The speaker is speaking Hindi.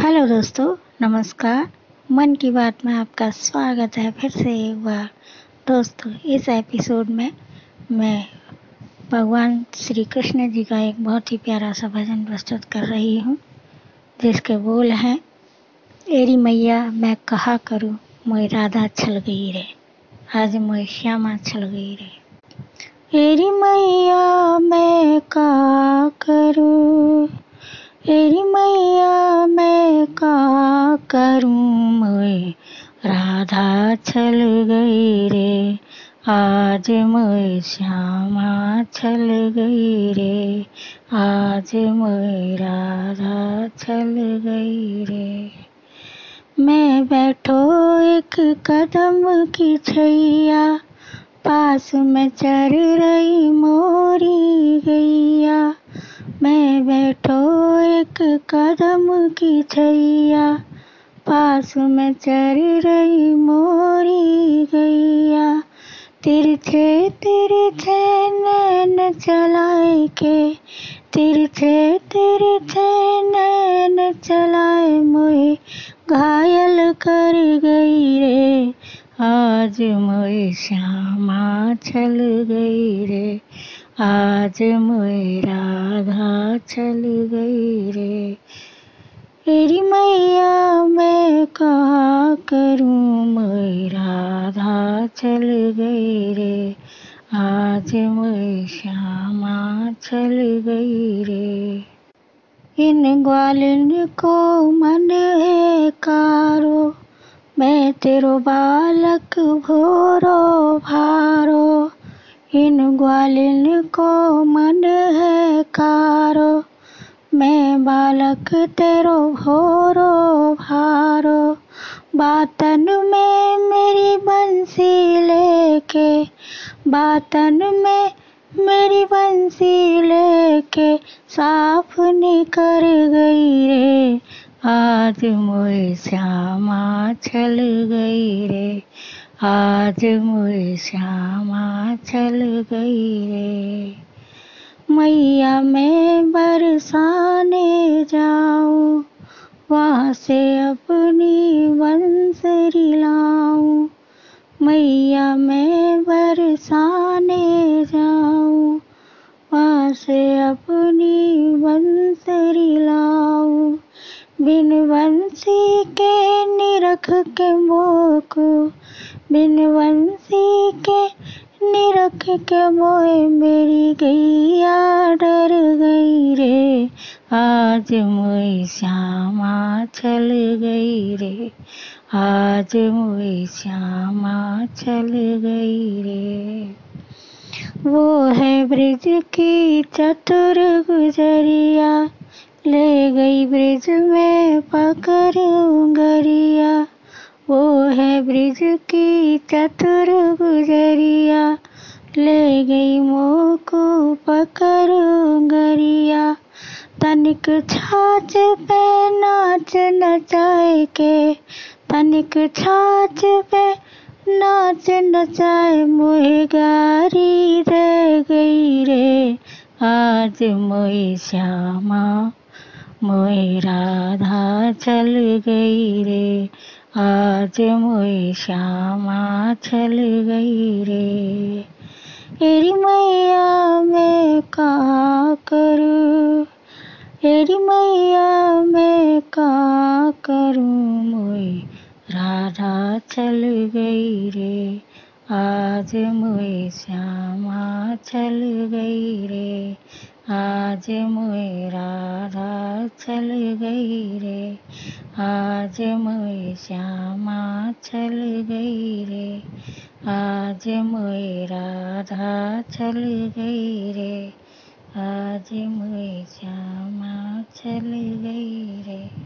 हेलो दोस्तों, नमस्कार। मन की बात में आपका स्वागत है फिर से एक बार। दोस्तों, इस एपिसोड में मैं भगवान श्री कृष्ण जी का एक बहुत ही प्यारा सा भजन प्रस्तुत कर रही हूँ, जिसके बोल हैं, एरी मैया, मैं कहा करूँ, मोई राधा छल गई रे। आज मोई श्यामा छल गई रे। एरी मैया, मैं कहा करूँ का करूँ मैं? राधा छल गई रे, आज मैं श्यामा छल गई रे, आज मैं राधा छल गई रे। मैं बैठो एक कदम की छैया, पास में चर रही मोरी गैया। मैं बैठो कदम की छैया, पास में चर रही मोरी गैया। तिरछे तिरछे नैन चलाए के। तिरछे तिरछे नैन चलाए मोहे घायल कर गई रे, आज मोए श्यामा छल गई रे। आज मोए राधा चल गई रे। तेरी मैया मैं कहा करूँ? मैं राधा चल गई रे। आज मैं श्यामा चल गई रे। इन ग्वालिन को मन है कारो। मैं तेरो बालक भोरो, भारो। इन ग्वालिन को मन है कारो, मैं बालक तेरो भोरो भारो। बातन में मेरी बंसी लेके, बातन में मेरी बंसी लेके साफ़ निकर गई रे। आज मोए श्यामा छल गई रे। आज मुझे श्यामा चल गई रे। मैया मैं बरसाने जाऊँ, वहाँ से अपनी बंसरी लाऊं। मैया मैं निरख के मोको बिन बंसी के, निरख के मोए मेरी गैया डर गई रे। आज मोई श्यामा चल गई रे। आज मोई श्यामा चल गई रे। वो है ब्रिज की चतुर गुजरिया ले गई ब्रिज में पकड़ उंगरिया वो है ब्रिज की चतुर गुजरिया। ले गई मोह को पकड़ गरिया तनिक छाछ पे नाच नचाए के। तनिक छाछ पे नाच नचाए मोहे गारी रह गई रे। आज मोए श्यामा। मोए राधा चल गई रे। आज मोए श्यामा चल गई रे। एरी मैया मैं कहा करूँ? एरी मैया मैं कहा करूँ? मोए राधा चल गई रे। आज मोए श्यामा चल गई रे। आज मोए राधा चल गई रे। आज मोए श्यामा चल गई रे। आज मोए राधा चल गई रे। आज मोए श्यामा चल गई रे।